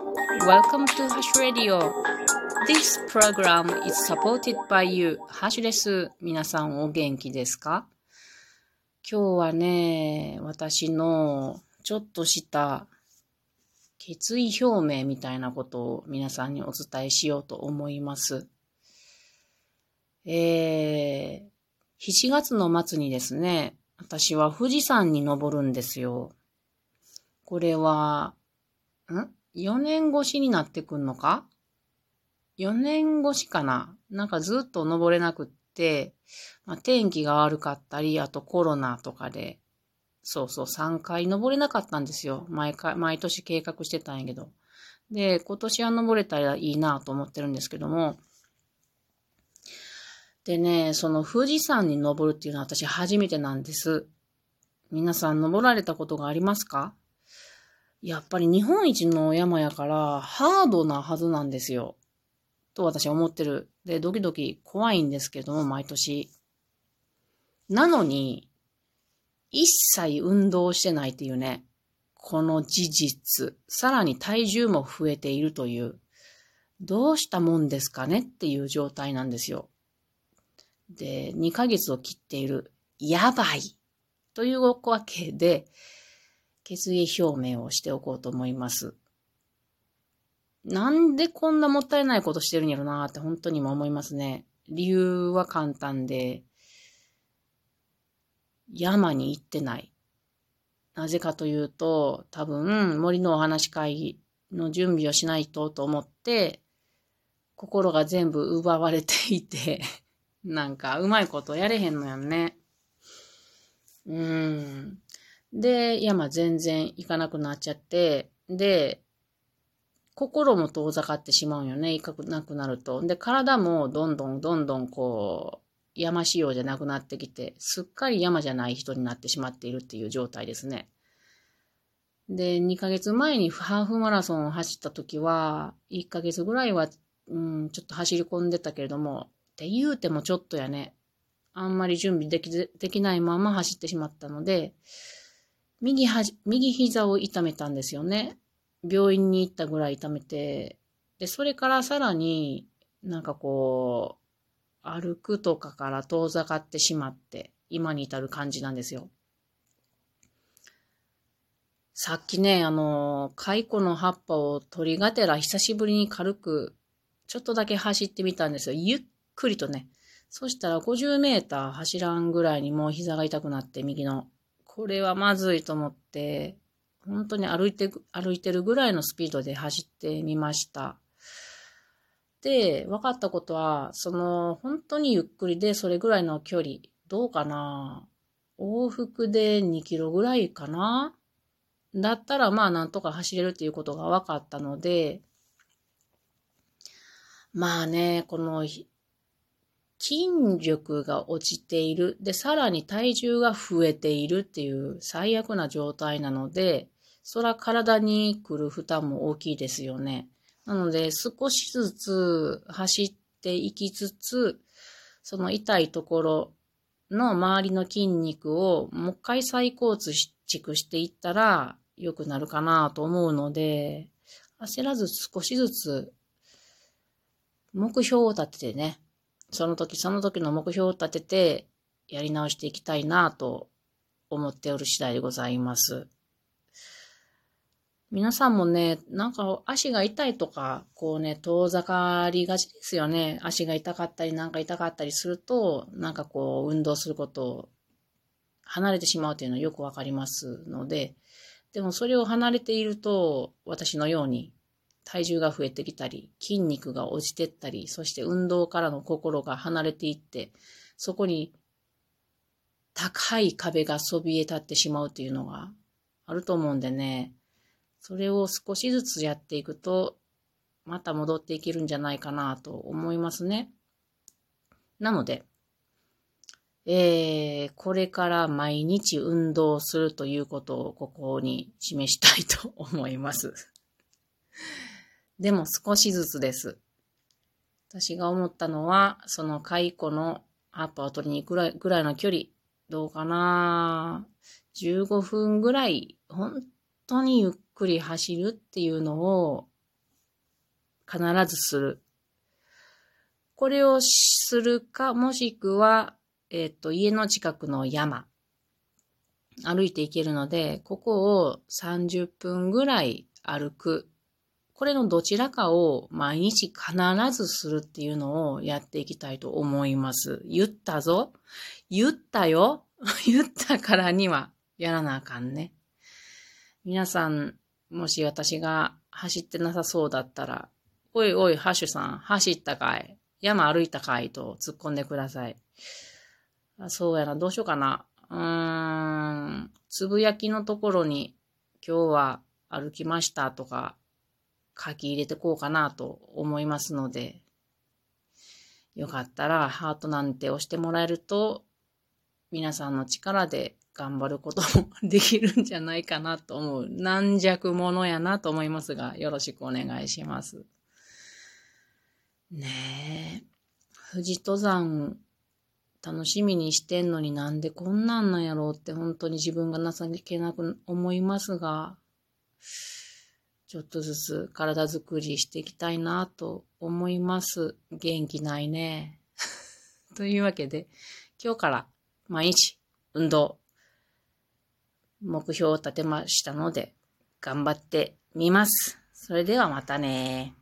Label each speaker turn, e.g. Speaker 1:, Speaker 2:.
Speaker 1: Welcome to Hash Radio. This program is supported by you. ハッシュです。皆さんお元気ですか？今日はね、私のちょっとした決意表明みたいなことを皆さんにお伝えしようと思います。えー、7月の末にですね、私は富士山に登るんですよ。これは、ん？?4 年越しになってくんのか ?4 年越しかな？なんかずっと登れなくって、まあ、天気が悪かったり、あとコロナとかで、そうそう、3回登れなかったんですよ。毎回、毎年計画してたんやけど。で、今年は登れたらいいなと思ってるんですけども、でね、その富士山に登るっていうのは私初めてなんです。皆さん登られたことがありますか？やっぱり日本一の山やからハードなはずなんですよ。と私は思ってる。で、ドキドキ怖いんですけども、毎年。なのに、一切運動してないっていうね、この事実。さらに体重も増えているという、どうしたもんですかねっていう状態なんですよ。で、2ヶ月を切っている、やばいというわけで、決意表明をしておこうと思います。なんでこんなもったいないことしてるんやろなって本当にも思いますね。理由は簡単で、山に行ってない。なぜかというと、多分森のお話会の準備をしないとと思って、心が全部奪われていてなんか、うまいことやれへんのやんね。うーん。で、山全然行かなくなっちゃって、で、心も遠ざかってしまうよね、行かなくなると。で、体もどんどんどんどんこう、山仕様じゃなくなってきて、すっかり山じゃない人になってしまっているっていう状態ですね。で、2ヶ月前にハーフマラソンを走った時は、1ヶ月ぐらいは、うん、ちょっと走り込んでたけれども、って言うてもちょっとやね。あんまり準備できできないまま走ってしまったので、右はじ右膝を痛めたんですよね。病院に行ったぐらい痛めて、で、それからさらになんかこう、歩くとかから遠ざかってしまって、今に至る感じなんですよ。さっきね、あの、蚕の葉っぱを取りがてら久しぶりに軽く、ちょっとだけ走ってみたんですよ。ゆっくりとね。そしたら50メーター走らんぐらいにもう膝が痛くなって右の。これはまずいと思って、本当に歩いて、歩いてるぐらいのスピードで走ってみました。で、分かったことは、その、本当にゆっくりでそれぐらいの距離、どうかな？往復で2キロぐらいかな？だったらまあなんとか走れるっていうことが分かったので、まあね、この筋力が落ちている。で、さらに体重が増えているっていう最悪な状態なので、そら体に来る負担も大きいですよね。なので、少しずつ走っていきつつ、その痛いところの周りの筋肉をもう一回再構築していったら良くなるかなと思うので、焦らず少しずつ目標を立ててね、その時その時の目標を立ててやり直していきたいなと思っておる次第でございます。皆さんもね、なんか足が痛いとか、こうね、遠ざかりがちですよね。足が痛かったりなんか痛かったりすると、なんかこう運動することを離れてしまうというのはよくわかりますので、でもそれを離れていると、私のように体重が増えてきたり、筋肉が落ちてったり、そして運動からの心が離れていって、そこに高い壁がそびえ立ってしまうっていうのがあると思うんでね、それを少しずつやっていくと、また戻っていけるんじゃないかなと思いますね。なので、えー、これから毎日運動するということをここに示したいと思います。でも少しずつです。私が思ったのは、その蚕の葉っぱを取りに行くぐらいぐらいの距離、どうかな15分ぐらい、本当にゆっくり走るっていうのを必ずする。これをするか、もしくは、えっ、と、家の近くの山、歩いて行けるので、ここを30分ぐらい歩く。これのどちらかを毎日必ずするっていうのをやっていきたいと思います。言ったぞ。言ったよ。言ったからにはやらなあかんね。皆さん、もし私が走ってなさそうだったら、おいおい、ハッシュさん、走ったかい？山歩いたかいと突っ込んでください。そうやな、どうしようかな。うーん、つぶやきのところに、今日は歩きましたとか、書き入れてこうかなと思いますので、よかったらハートなんて押してもらえると、皆さんの力で頑張ることもできるんじゃないかなと思う。軟弱者やなと思いますが、よろしくお願いします。ねえ。富士登山楽しみにしてんのになんでこんなんなんやろうって本当に自分が情けなく思いますが、ちょっとずつ体づくりしていきたいなと思います。元気ないね。というわけで、今日から毎日運動、目標を立てましたので、頑張ってみます。それではまたね